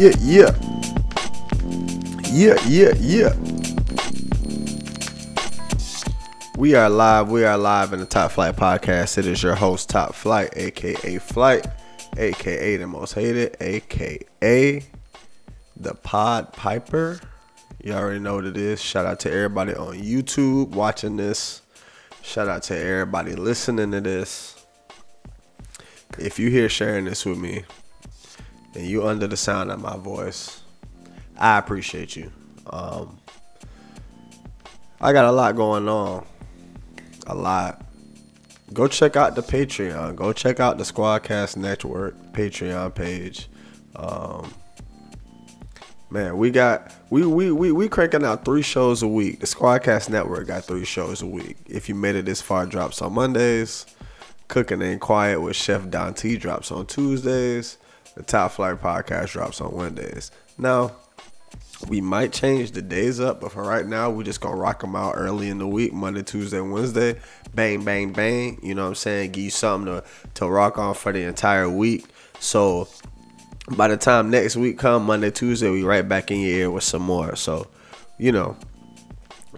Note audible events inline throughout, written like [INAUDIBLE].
yeah, yeah, yeah. Yeah, yeah. We are live. We are live in the Top Flight podcast. It is your host, Top Flight, aka Flight, aka the most hated, aka the Pod Piper. You already know what it is. Shout out to everybody on YouTube watching this. Shout out to everybody listening to this. If you here sharing this with me and you under the sound of my voice, I appreciate you. Um, I got a lot going on. A lot. Go check out the Patreon. Go check out the Squadcast Network Patreon page. Um, man, we got we we we we cranking out three shows a week. The Squadcast Network got three shows a week. If you made it this far, drops on Mondays. Cooking Ain't Quiet with Chef Dante drops on Tuesdays. The Top Flight podcast drops on Wednesdays. Now, we might change the days up, but for right now, we're just gonna rock them out early in the week, Monday, Tuesday, Wednesday. Bang, bang, bang. You know what I'm saying? Give you something to, to rock on for the entire week. So by the time next week come, Monday, Tuesday, we right back in your ear with some more. So, you know,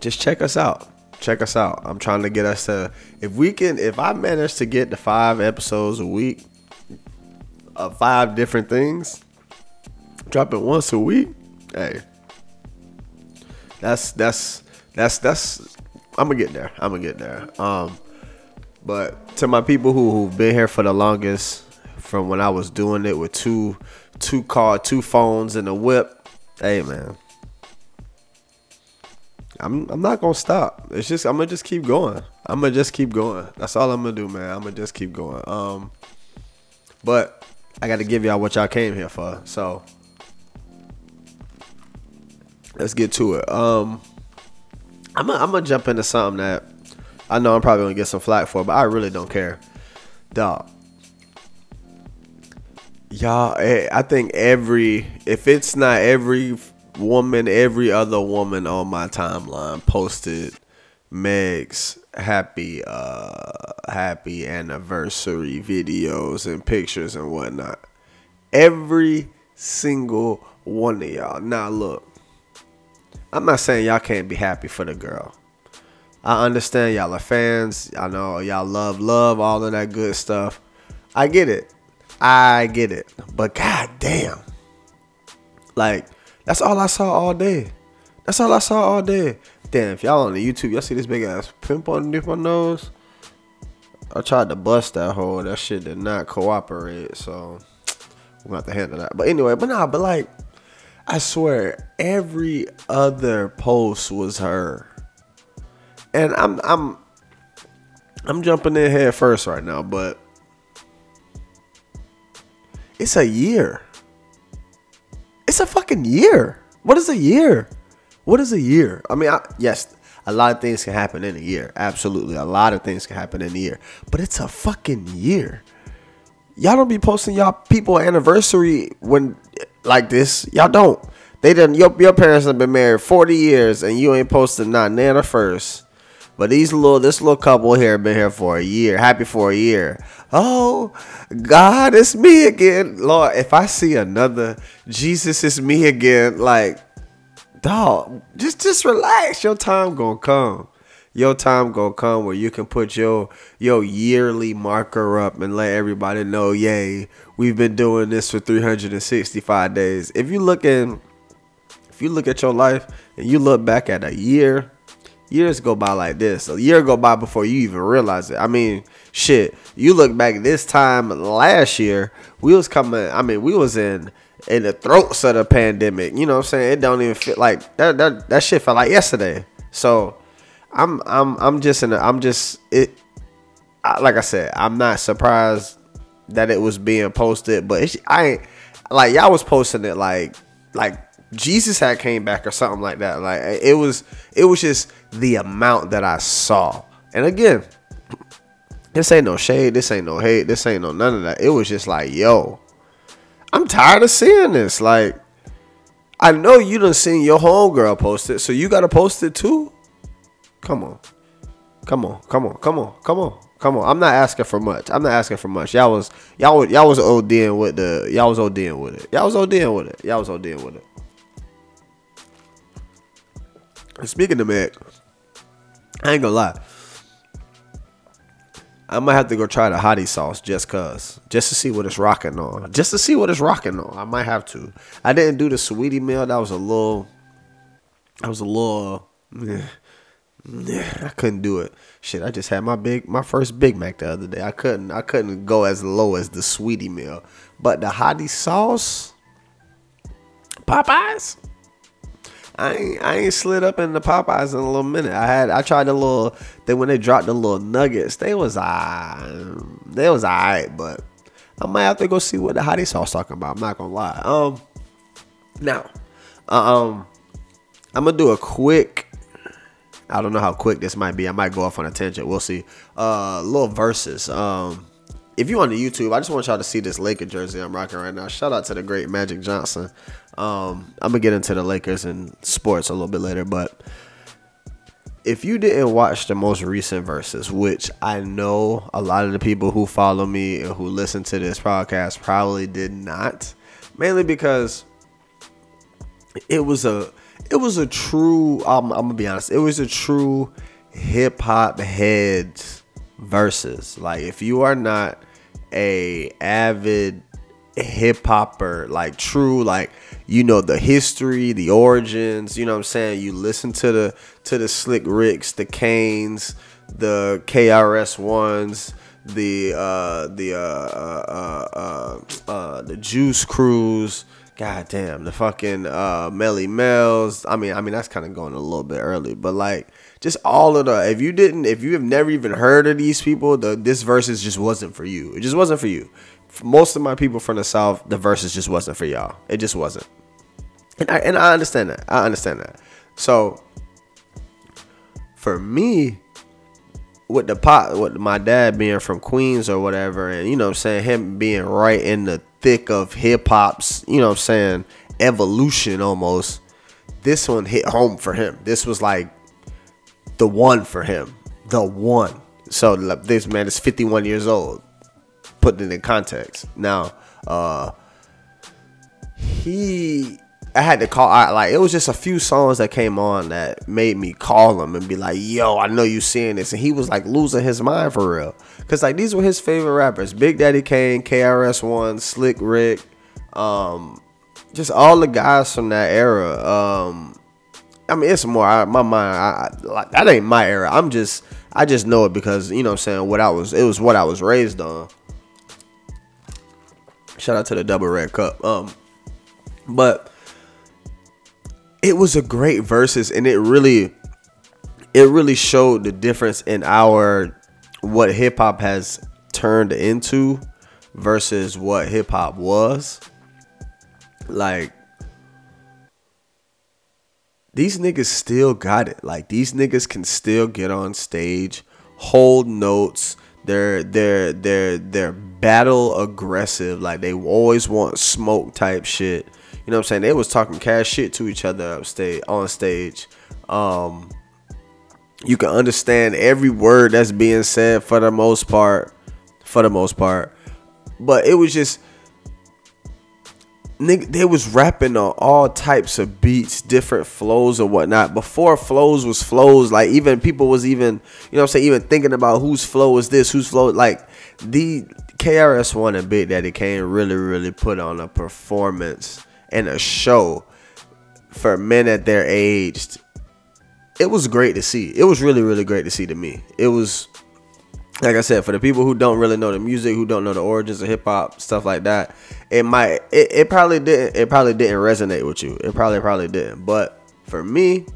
just check us out. Check us out. I'm trying to get us to if we can if I manage to get the five episodes a week of five different things, drop it once a week. Hey, that's that's that's that's I'm gonna get there. I'm gonna get there. Um, but to my people who who've been here for the longest, from when I was doing it with two two car, two phones and a whip, hey man. I'm I'm not gonna stop. It's just I'm gonna just keep going. I'm gonna just keep going. That's all I'm gonna do, man. I'm gonna just keep going. Um, but I got to give y'all what y'all came here for. So let's get to it. Um, I'm gonna, jump into something that I know I'm probably gonna get some flack for, but I really don't care, dog. Y'all, eh, I think every if it's not every woman, every other woman on my timeline posted Meg's happy uh happy anniversary videos and pictures and whatnot. Every single one of y'all. Now look, I'm not saying y'all can't be happy for the girl. I understand y'all are fans. I know y'all love love, all of that good stuff. I get it. I get it. But god damn. Like, that's all I saw all day. That's all I saw all day. Damn, if y'all on the YouTube, y'all see this big ass pimp underneath my nose. I tried to bust that hole. That shit did not cooperate. So we're gonna have to handle that. But anyway, but nah, but like I swear, every other post was her. And I'm I'm I'm jumping in head first right now, but it's a year. It's a fucking year. What is a year? What is a year? I mean, I, yes, a lot of things can happen in a year. Absolutely. A lot of things can happen in a year. But it's a fucking year. Y'all don't be posting y'all people anniversary when like this. Y'all don't. They done your, your parents have been married 40 years and you ain't posted not Nana first. But these little this little couple here been here for a year. Happy for a year. Oh God, it's me again. Lord, if I see another Jesus is me again, like dog, just just relax. Your time gonna come. Your time gonna come where you can put your your yearly marker up and let everybody know, yay, we've been doing this for 365 days. If you look in if you look at your life and you look back at a year, years go by like this. A year go by before you even realize it. I mean, shit. You look back this time last year, we was coming. I mean, we was in in the throats of the pandemic. You know what I'm saying? It don't even feel like that. That, that shit felt like yesterday. So, I'm I'm I'm just in. A, I'm just it. I, like I said, I'm not surprised that it was being posted, but I ain't like y'all was posting it like like Jesus had came back or something like that. Like it was it was just the amount that I saw. And again, this ain't no shade, this ain't no hate, this ain't no none of that. It was just like, yo, I'm tired of seeing this. Like, I know you done seen your homegirl post it, so you gotta post it too. Come on. Come on, come on, come on, come on, Come on, I'm not asking for much. I'm not asking for much. Y'all was y'all was y'all was ODing with the y'all was ODing with it. Y'all was ODing with it. Y'all was ODing with it. Speaking of Meg, I ain't gonna lie. I might have to go try the hottie sauce just cause, just to see what it's rocking on, just to see what it's rocking on. I might have to. I didn't do the sweetie meal. That was a little. I was a little. Yeah, I couldn't do it. Shit, I just had my big, my first Big Mac the other day. I couldn't, I couldn't go as low as the sweetie meal, but the hottie sauce, Popeyes. I ain't, I ain't slid up in the Popeyes in a little minute. I had I tried the little then when they dropped the little nuggets, they was uh they was alright, but I might have to go see what the hottie sauce talking about. I'm not gonna lie. Um now, uh, um I'm gonna do a quick I don't know how quick this might be. I might go off on a tangent. We'll see. Uh little verses. Um if you on the YouTube, I just want y'all to see this Laker jersey I'm rocking right now. Shout out to the great Magic Johnson. Um, I'm gonna get into the Lakers and sports a little bit later, but if you didn't watch the most recent verses, which I know a lot of the people who follow me and who listen to this podcast probably did not, mainly because it was a it was a true. I'm, I'm gonna be honest. It was a true hip hop heads verses. Like if you are not a avid hip hopper, like true, like you know the history, the origins. You know what I'm saying? You listen to the to the Slick Ricks, the Kanes, the KRS ones, the uh the uh uh uh, uh, uh the Juice Crews. God damn, the fucking uh Melle Mel's. I mean, I mean that's kind of going a little bit early, but like just all of the if you didn't if you have never even heard of these people, the this verses just wasn't for you. It just wasn't for you. Most of my people from the south, the verses just wasn't for y'all. It just wasn't. And I and I understand that. I understand that. So for me, with the pot with my dad being from Queens or whatever, and you know I'm saying, him being right in the thick of hip hop's, you know I'm saying, evolution almost, this one hit home for him. This was like the one for him. The one. So this man is 51 years old. Putting it in context. Now, uh he I had to call I, like it was just a few songs that came on that made me call him and be like, "Yo, I know you seeing this." And he was like losing his mind for real. Cuz like these were his favorite rappers. Big Daddy Kane, KRS-One, Slick Rick, um just all the guys from that era. Um I mean, it's more I, my mind. I, I, like that ain't my era. I'm just I just know it because you know what I'm saying what I was it was what I was raised on. Shout out to the double red cup. Um but it was a great verses and it really it really showed the difference in our what hip hop has turned into versus what hip hop was. Like these niggas still got it. Like these niggas can still get on stage, hold notes. They're they're they're they're battle aggressive. Like they always want smoke type shit. You know what I'm saying? They was talking cash shit to each other up stage on stage. Um, you can understand every word that's being said for the most part. For the most part, but it was just they was rapping on all types of beats, different flows or whatnot. Before flows was flows, like even people was even, you know what I'm saying, even thinking about whose flow is this, whose flow, like the KRS One and Big Daddy Kane really, really put on a performance and a show for men at their age. It was great to see. It was really, really great to see to me. It was like I said, for the people who don't really know the music, who don't know the origins of hip hop, stuff like that, it might it, it probably didn't it probably didn't resonate with you. It probably probably didn't. But for me,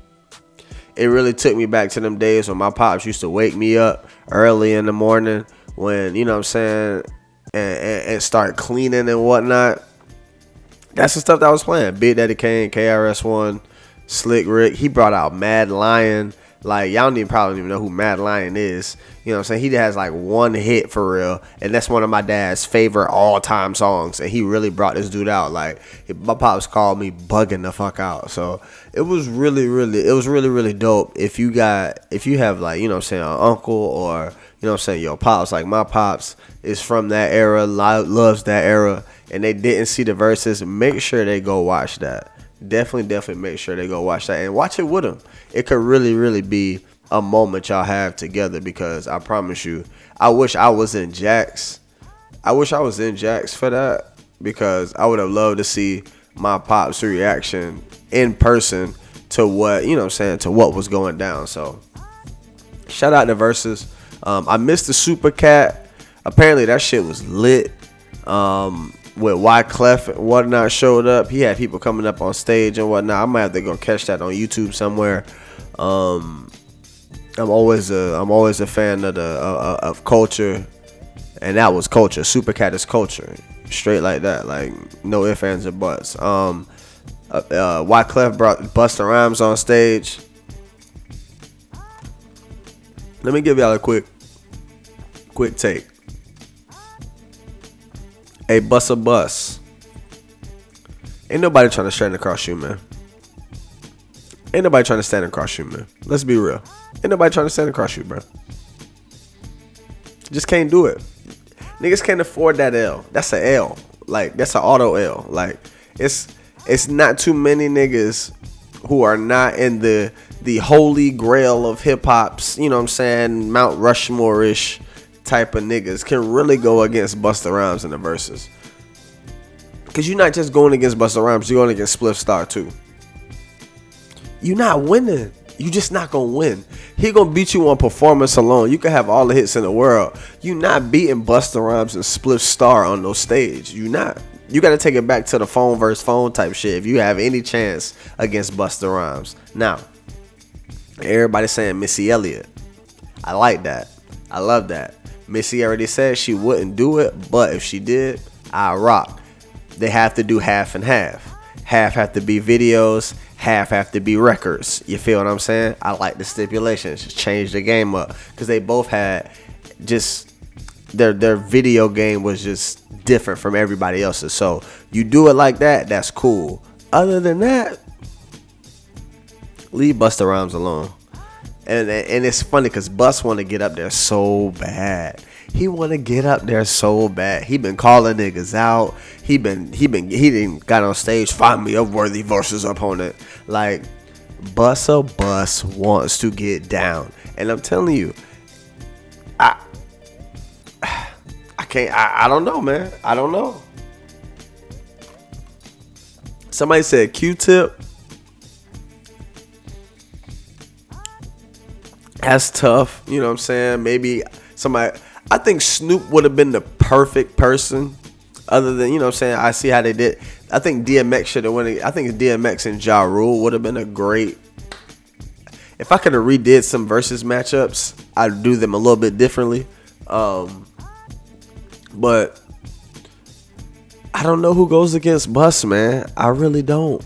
it really took me back to them days when my pops used to wake me up early in the morning when, you know what I'm saying, and, and, and start cleaning and whatnot. That's the stuff that I was playing. Big Daddy Kane, KRS One, Slick Rick. He brought out Mad Lion. Like y'all even probably even know who Mad Lion is. You know what I'm saying? He has like one hit for real, and that's one of my dad's favorite all time songs. And he really brought this dude out. Like my pops called me bugging the fuck out. So it was really, really, it was really, really dope. If you got, if you have like, you know what I'm saying, an uncle or you know what I'm saying, your pops, like my pops is from that era, loves that era, and they didn't see the verses, make sure they go watch that. Definitely, definitely make sure they go watch that and watch it with them. It could really, really be a moment y'all have together because I promise you, I wish I was in Jax. I wish I was in Jax for that because I would have loved to see my pops reaction in person to what, you know I'm saying, to what was going down. So shout out to Versus. Um, I missed the Super Cat. Apparently that shit was lit. Um, with Wyclef and whatnot showed up. He had people coming up on stage and whatnot. I might have to go catch that on YouTube somewhere. Um, I'm always a I'm always a fan of the uh, uh of culture, and that was culture. Super Cat is culture, straight like that. Like no ifs ands or buts. Um, uh, uh, brought Busta Rhymes on stage. Let me give y'all a quick quick take. A bus a bus. Ain't nobody trying to stand across you, man. Ain't nobody trying to stand across you, man. Let's be real. Ain't nobody trying to stand across you, bro. Just can't do it. Niggas can't afford that L. That's a L. Like that's an auto L. Like it's it's not too many niggas who are not in the the holy grail of hip hop's, you know what I'm saying, Mount Rushmore ish type of niggas can really go against Busta Rhymes in the verses. Cause you're not just going against Busta Rhymes, you're going against Spliff Star too. You're not winning. You just not gonna win. He gonna beat you on performance alone. You can have all the hits in the world. You not beating Busta Rhymes and Spliff Star on no stage. You not. You gotta take it back to the phone versus phone type shit if you have any chance against Busta Rhymes. Now, everybody saying Missy Elliott. I like that. I love that. Missy already said she wouldn't do it, but if she did, I rock. They have to do half and half. Half have to be videos, half have to be records. You feel what I'm saying? I like the stipulations. Just change the game up because they both had just their their video game was just different from everybody else's. So you do it like that, that's cool. Other than that, leave Busta Rhymes alone. And and it's funny because Bus want to get up there so bad. He want to get up there so bad. He been calling niggas out. He been he been he didn't got on stage. Find me a worthy versus opponent. Like Busta Bus wants to get down, and I'm telling you, I [SIGHS] I can't. I, I don't know, man. I don't know. Somebody said Q-Tip that's tough. You know what I'm saying? Maybe somebody. I think Snoop would have been the perfect person. Other than you know, what I'm saying I see how they did. I think DMX should have won. I think DMX and Ja Rule would have been a great. If I could have redid some versus matchups, I'd do them a little bit differently. Um, but I don't know who goes against Bus, man. I really don't.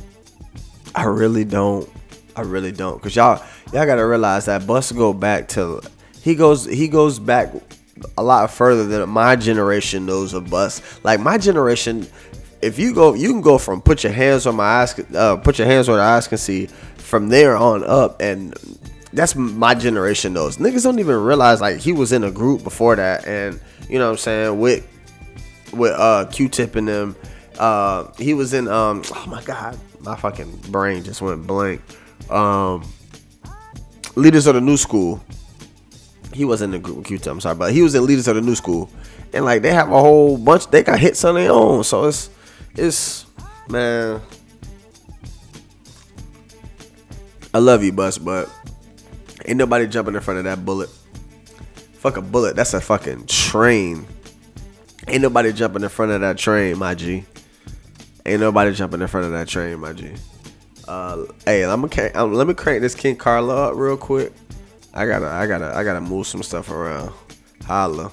I really don't. I really don't. Cause y'all y'all gotta realize that Bus go back to he goes he goes back a lot further than my generation knows of Bus. Like my generation, if you go, you can go from put your hands on my eyes, uh, put your hands where the eyes can see. From there on up, and that's my generation knows. Niggas don't even realize like he was in a group before that, and you know what I'm saying with with uh Q-Tip and them. Uh, he was in um. Oh my god, my fucking brain just went blank. Um, leaders of the new school. He was in the group Q-Tip, I'm sorry, but he was in leaders of the new school, and like they have a whole bunch. They got hits on their own, so it's it's man. I love you, Bus, but ain't nobody jumping in front of that bullet. Fuck a bullet. That's a fucking train. Ain't nobody jumping in front of that train, my G. Ain't nobody jumping in front of that train, my G. Uh, hey, I'm gonna um, let me crank this King Carla up real quick. I gotta, I gotta, I gotta move some stuff around. Holla.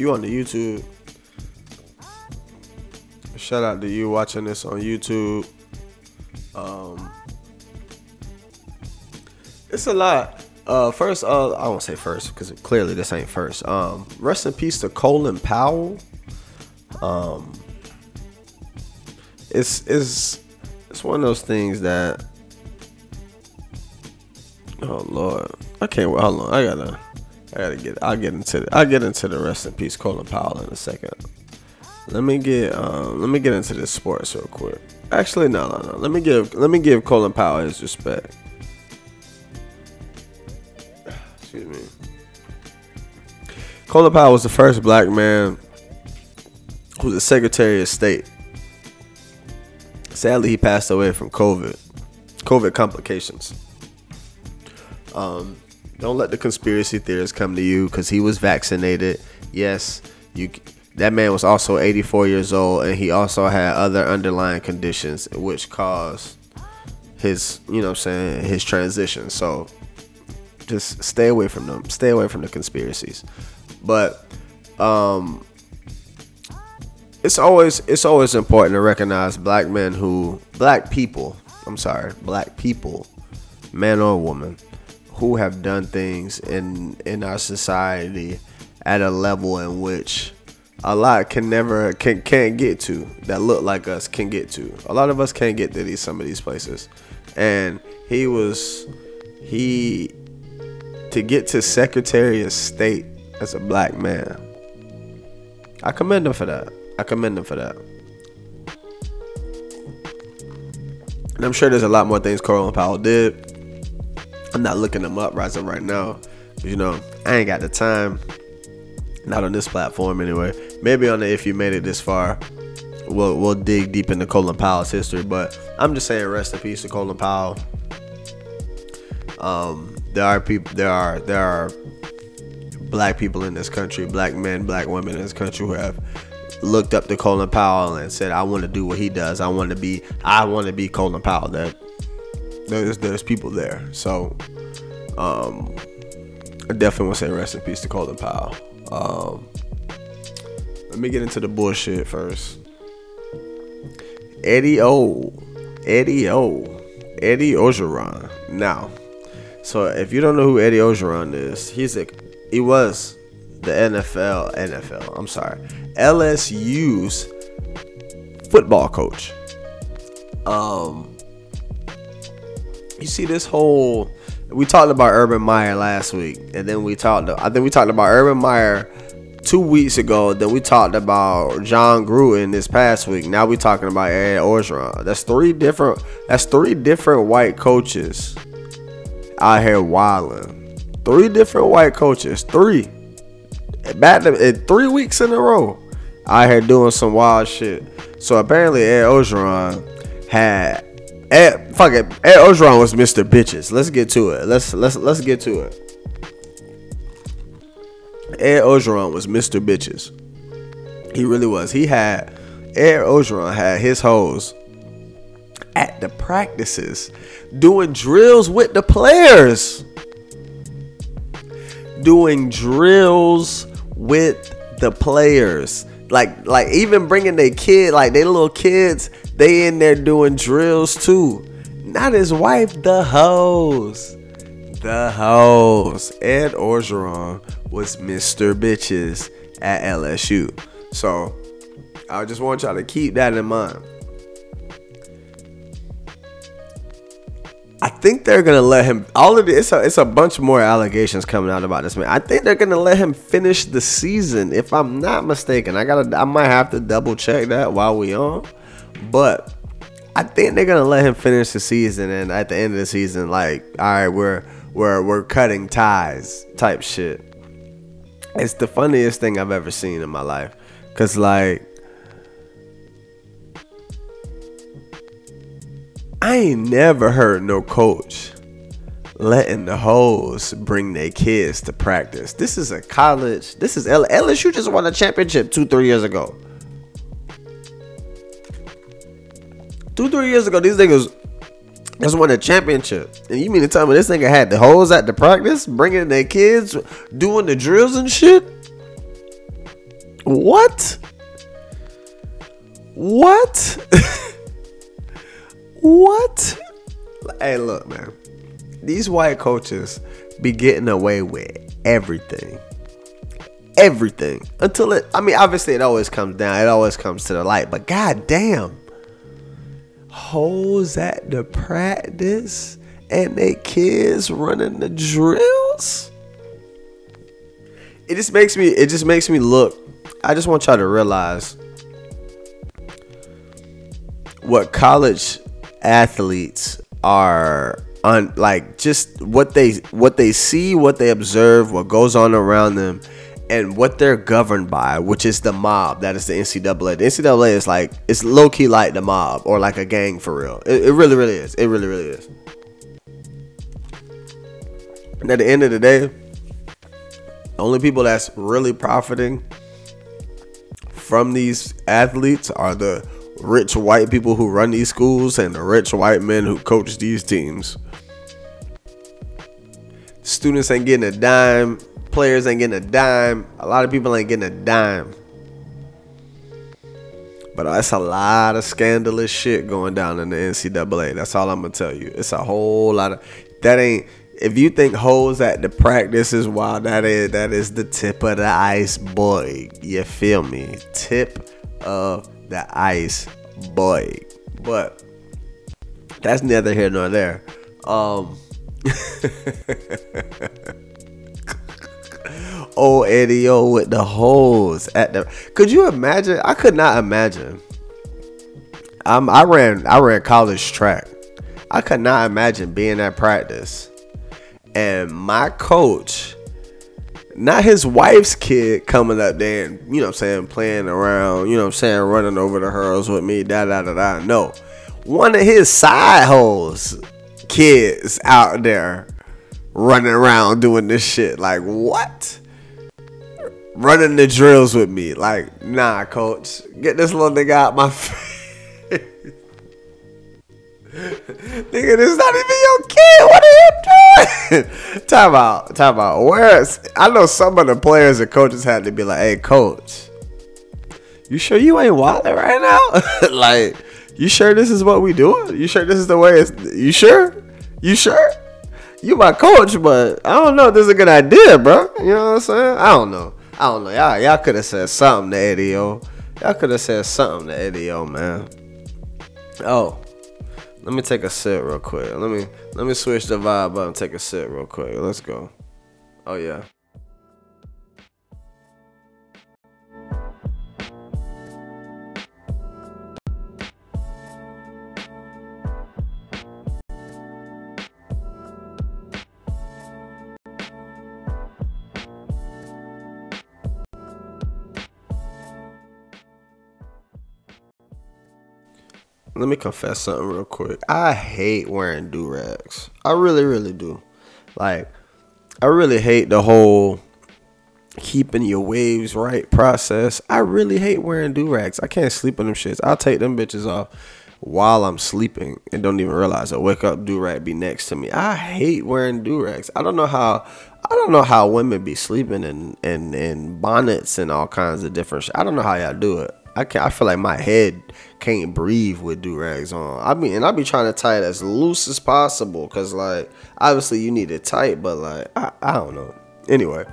You on the YouTube, shout out to you watching this on YouTube. Um, it's a lot. Uh, first, uh, I won't say first because clearly this ain't first. Um, rest in peace to Colin Powell. Um, it's it's it's one of those things that. Oh Lord, I can't. Hold on, I gotta, I gotta get. I'll get into. The, I'll get into the rest in peace Colin Powell in a second. Let me get. Um, let me get into this sports real quick. Actually, no, no, no. Let me give. Let me give Colin Powell his respect. Excuse me. Colin Powell was the first black man who was the Secretary of State. Sadly, he passed away from COVID, COVID complications. Um, don't let the conspiracy theorists come to you because he was vaccinated. Yes, you. That man was also 84 years old, and he also had other underlying conditions which caused his, you know, what I'm saying his transition. So just stay away from them. Stay away from the conspiracies. But um, it's always it's always important to recognize black men who black people. I'm sorry, black people, man or woman, who have done things in in our society at a level in which a lot can never can can't get to that look like us can get to. A lot of us can't get to these some of these places. And he was he to get to Secretary of State as a black man. I commend him for that. I commend him for that. And I'm sure there's a lot more things Colin Powell did. I'm not looking them up right right now. You know, I ain't got the time. Not on this platform anyway. Maybe on the if you made it this far, we'll we'll dig deep into Colin Powell's history. But I'm just saying rest in peace to Colin Powell. Um, there are people there are there are black people in this country, black men, black women in this country who have looked up to Colin Powell and said, "I want to do what he does. I want to be. I want to be Colin Powell." That there's there's people there. So, um, I definitely want to say rest in peace to Colin Powell. Um, let me get into the bullshit first. Eddie O, Eddie O, Eddie Orgeron. Now, so if you don't know who Eddie Orgeron is, he's a he was the NFL NFL. I'm sorry, LSU's football coach. Um, you see this whole we talked about Urban Meyer last week, and then we talked. I think we talked about Urban Meyer two weeks ago. Then we talked about Jon Gruden this past week. Now we talking about Ed Orgeron. That's three different. That's three different white coaches out here wilding. Three different white coaches. Three. Back to, three weeks in a row. Out here doing some wild shit. So apparently Ed Orgeron had Ed, fuck it. Ed Orgeron was Mr. Bitches. Let's get to it. Let's let's let's get to it. Ed Orgeron was Mr. Bitches. He really was. He had Ed Orgeron had his hoes at the practices doing drills with the players. Doing drills with the players. Like like even bringing their kid, like their little kids, they in there doing drills too. Not his wife, the hoes. The hoes. Ed Orgeron was Mr. Bitches at LSU. So I just want y'all to keep that in mind. I think they're gonna let him. All of this, it's a, it's a bunch more allegations coming out about this man. I think they're gonna let him finish the season, if I'm not mistaken. I gotta, I might have to double check that while we on, but I think they're gonna let him finish the season, and at the end of the season, like, all right, we're we're we're cutting ties, type shit. It's the funniest thing I've ever seen in my life, cause like I ain't never heard no coach letting the hoes bring their kids to practice. This is a college. This is L- LSU just won a championship two, three years ago. Two, three years ago, these niggas just won a championship. And you mean to tell me this nigga had the hoes at the practice, bringing their kids, doing the drills and shit? What? What? [LAUGHS] what? Hey, look, man. These white coaches be getting away with everything. Everything. Until it, I mean, obviously, it always comes down. It always comes to the light. But god damn. Hoes at the practice and they kids running the drills. It just makes me, it just makes me look. I just want y'all to realize what college athletes are on like just what they what they see, what they observe, what goes on around them, and what they're governed by, which is the mob. That is the NCAA. The NCAA is like it's low key like the mob or like a gang for real. It, it really, really is. It really, really is. And at the end of the day, the only people that's really profiting from these athletes are the rich white people who run these schools and the rich white men who coach these teams. Students ain't getting a dime. Players ain't getting a dime. A lot of people ain't getting a dime. But that's a lot of scandalous shit going down in the NCAA. That's all I'm gonna tell you. It's a whole lot of that ain't. If you think hoes at the practice is wild, that is that is the tip of the iceberg. You feel me? Tip of the ice boy. But that's neither here nor there. Um [LAUGHS] Oh Eddie O with the holes at the could you imagine? I could not imagine. Um I ran I ran college track. I could not imagine being at practice and my coach not his wife's kid coming up there and, you know what I'm saying, playing around, you know what I'm saying, running over the hurdles with me, da da da da. No. One of his side holes kids out there running around doing this shit. Like, what? Running the drills with me. Like, nah, coach. Get this little nigga out my [LAUGHS] face. Nigga, this is not even your kid. What are you doing? [LAUGHS] time out. Time out. Where's I know some of the players and coaches had to be like, hey coach, you sure you ain't wilding right now? [LAUGHS] like, you sure this is what we doing? You sure this is the way it's you sure? You sure? You my coach, but I don't know if this is a good idea, bro. You know what I'm saying? I don't know. I don't know. Y'all, y'all could have said something to Eddie O. Y'all could have said something to Eddie O, man. Oh, let me take a sip real quick. Let me let me switch the vibe up and take a sip real quick. Let's go. Oh yeah. Let me confess something real quick. I hate wearing do rags. I really, really do. Like, I really hate the whole keeping your waves right process. I really hate wearing do rags. I can't sleep in them shits. I'll take them bitches off while I'm sleeping and don't even realize I wake up do rag be next to me. I hate wearing do rags. I don't know how I don't know how women be sleeping in in, in bonnets and all kinds of different shit. I don't know how y'all do it. I can I feel like my head can't breathe with do rags on. I mean, and I be trying to tie it as loose as possible, cause like obviously you need it tight, but like I, I don't know. Anyway,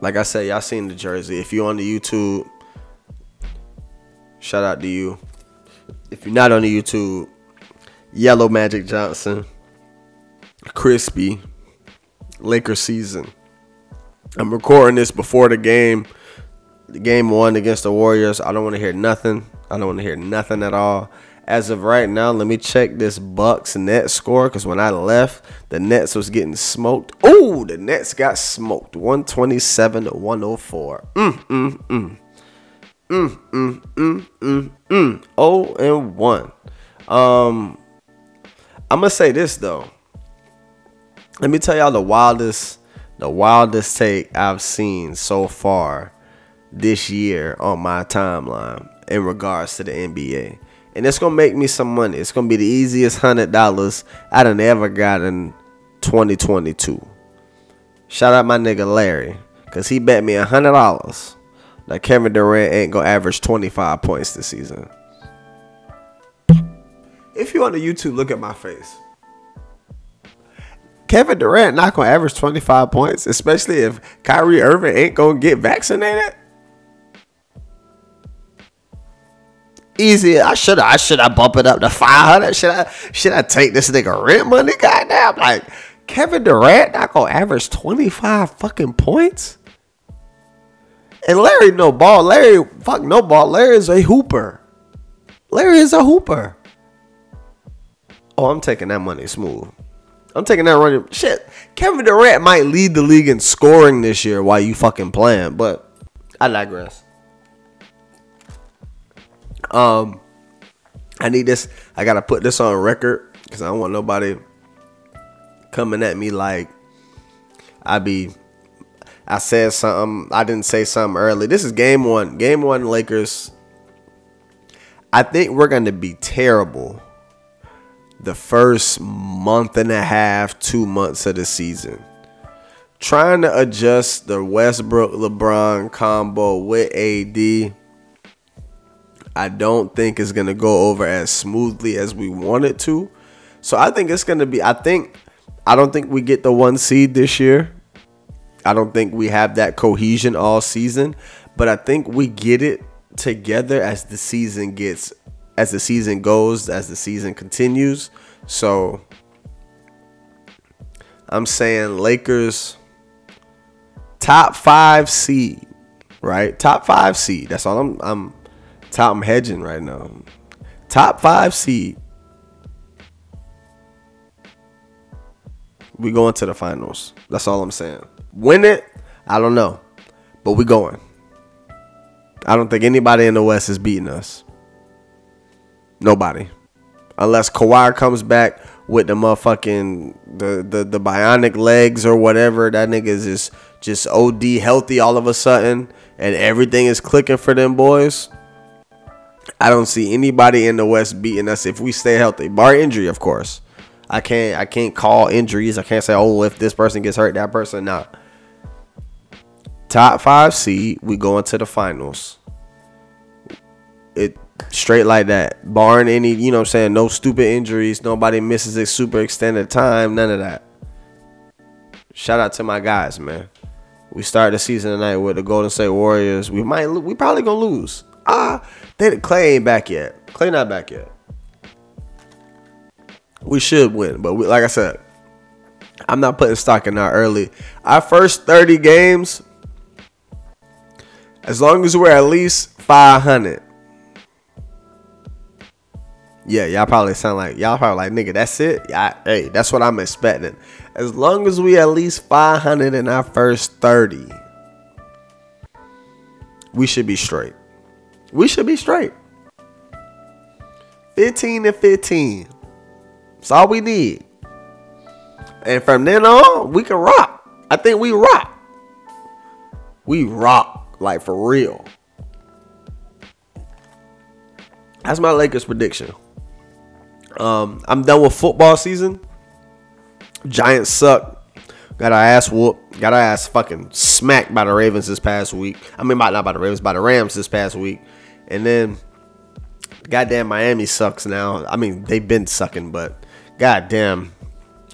like I said, y'all seen the jersey. If you on the YouTube, shout out to you. If you're not on the YouTube, Yellow Magic Johnson, crispy, Laker season. I'm recording this before the game game one against the Warriors. I don't want to hear nothing. I don't want to hear nothing at all. As of right now, let me check this Bucks net score because when I left, the Nets was getting smoked. Oh, the Nets got smoked. 127 to 104. Mm, mm, mm. Mm, mm, mm, mm, mm. Oh, and 1. Um, I'm going to say this, though. Let me tell y'all the wildest, the wildest take I've seen so far this year on my timeline in regards to the NBA. And it's gonna make me some money. It's gonna be the easiest hundred dollars I done ever got in 2022. Shout out my nigga Larry, cause he bet me a hundred dollars that Kevin Durant ain't gonna average 25 points this season. If you on the YouTube, look at my face. Kevin Durant not gonna average 25 points, especially if Kyrie Irving ain't gonna get vaccinated. Easy. I should I should I bump it up to 500. Should I should I take this nigga rent money? Goddamn. Like Kevin Durant not gonna average 25 fucking points. And Larry no ball. Larry fuck no ball. Larry is a hooper. Larry is a hooper. Oh, I'm taking that money smooth. I'm taking that running shit. Kevin Durant might lead the league in scoring this year while you fucking playing, but I digress. Um, I need this. I gotta put this on record because I don't want nobody coming at me like I be. I said something. I didn't say something early. This is game one. Game one, Lakers. I think we're gonna be terrible the first month and a half, two months of the season. Trying to adjust the Westbrook LeBron combo with AD, I don't think is going to go over as smoothly as we want it to. So I think it's going to be, I think, I don't think we get the one seed this year. I don't think we have that cohesion all season, but I think we get it together as the season gets as the season goes, as the season continues. So I'm saying Lakers top five seed, right? Top five seed. That's all I'm I'm top I'm hedging right now. Top five seed. We going to the finals. That's all I'm saying. Win it, I don't know. But we going. I don't think anybody in the West is beating us. Nobody. Unless Kawhi comes back with the motherfucking the, the the bionic legs or whatever. That nigga is just just OD healthy all of a sudden and everything is clicking for them boys. I don't see anybody in the West beating us if we stay healthy. Bar injury, of course. I can't I can't call injuries. I can't say, oh, if this person gets hurt, that person not. Top five seed, we go into the finals. It straight like that. Barring any, you know what I'm saying, no stupid injuries, nobody misses a super extended time, none of that. Shout out to my guys, man. We start the season tonight with the Golden State Warriors. We might, we probably gonna lose. Ah, they Klay ain't back yet. Klay not back yet. We should win, but we, like I said, I'm not putting stock in our early. Our first 30 games, as long as we're at least 500, yeah, y'all probably sound like y'all probably like nigga. That's it. Yeah, hey, that's what I'm expecting. As long as we at least 500 in our first 30, we should be straight. We should be straight. 15 and 15. That's all we need. And from then on, we can rock. I think we rock. We rock like for real. That's my Lakers prediction. Um, I'm done with football season. Giants suck. Got our ass whooped. Got our ass fucking smacked by the Ravens this past week. I mean, not by the Ravens, by the Rams this past week. And then, goddamn, Miami sucks now. I mean, they've been sucking, but goddamn,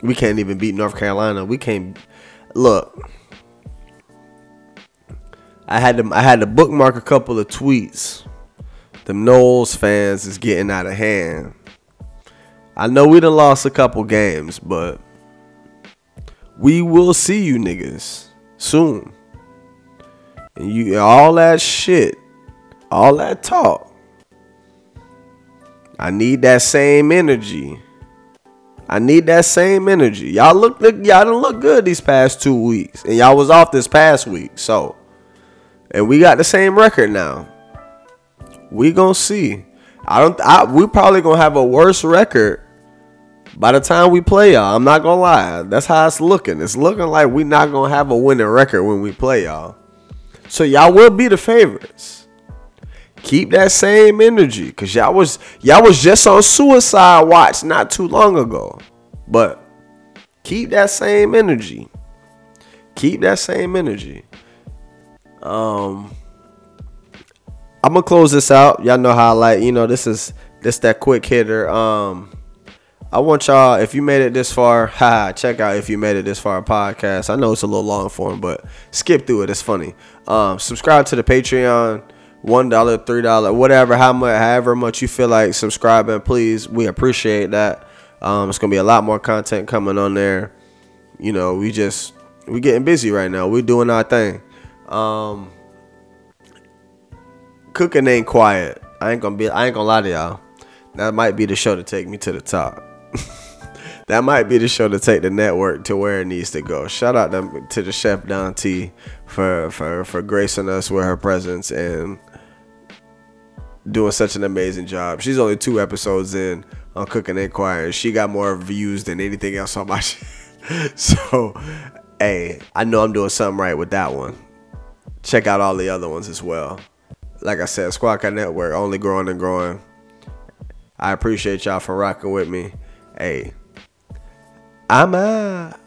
we can't even beat North Carolina. We can't. Look, I had to I had to bookmark a couple of tweets. The Noles fans is getting out of hand. I know we done lost a couple games, but we will see you niggas soon. And you all that shit, all that talk. I need that same energy. I need that same energy. Y'all look, look y'all didn't look good these past two weeks. And y'all was off this past week. So and we got the same record now. We gonna see. I don't. I, we probably gonna have a worse record by the time we play y'all. I'm not gonna lie. That's how it's looking. It's looking like we not gonna have a winning record when we play y'all. So y'all will be the favorites. Keep that same energy, cause y'all was y'all was just on suicide watch not too long ago. But keep that same energy. Keep that same energy. Um I'm gonna close this out. Y'all know how I like. You know, this is this that quick hitter. Um, I want y'all if you made it this far, [LAUGHS] ha, check out if you made it this far podcast. I know it's a little long form, but skip through it. It's funny. Um, subscribe to the Patreon. One dollar, three dollar, whatever, how much, however much you feel like subscribing, please. We appreciate that. Um, it's gonna be a lot more content coming on there. You know, we just we getting busy right now. We're doing our thing. Um, cooking ain't quiet. I ain't gonna be. I ain't gonna lie to y'all. That might be the show to take me to the top. [LAUGHS] that might be the show to take the network to where it needs to go. Shout out to, to the chef Don T for for for gracing us with her presence and doing such an amazing job. She's only two episodes in on Cooking and Quiet. She got more views than anything else on my [LAUGHS] shit. so, hey, I know I'm doing something right with that one. Check out all the other ones as well. Like I said, Squad Car Network only growing and growing. I appreciate y'all for rocking with me. Hey, I'm out.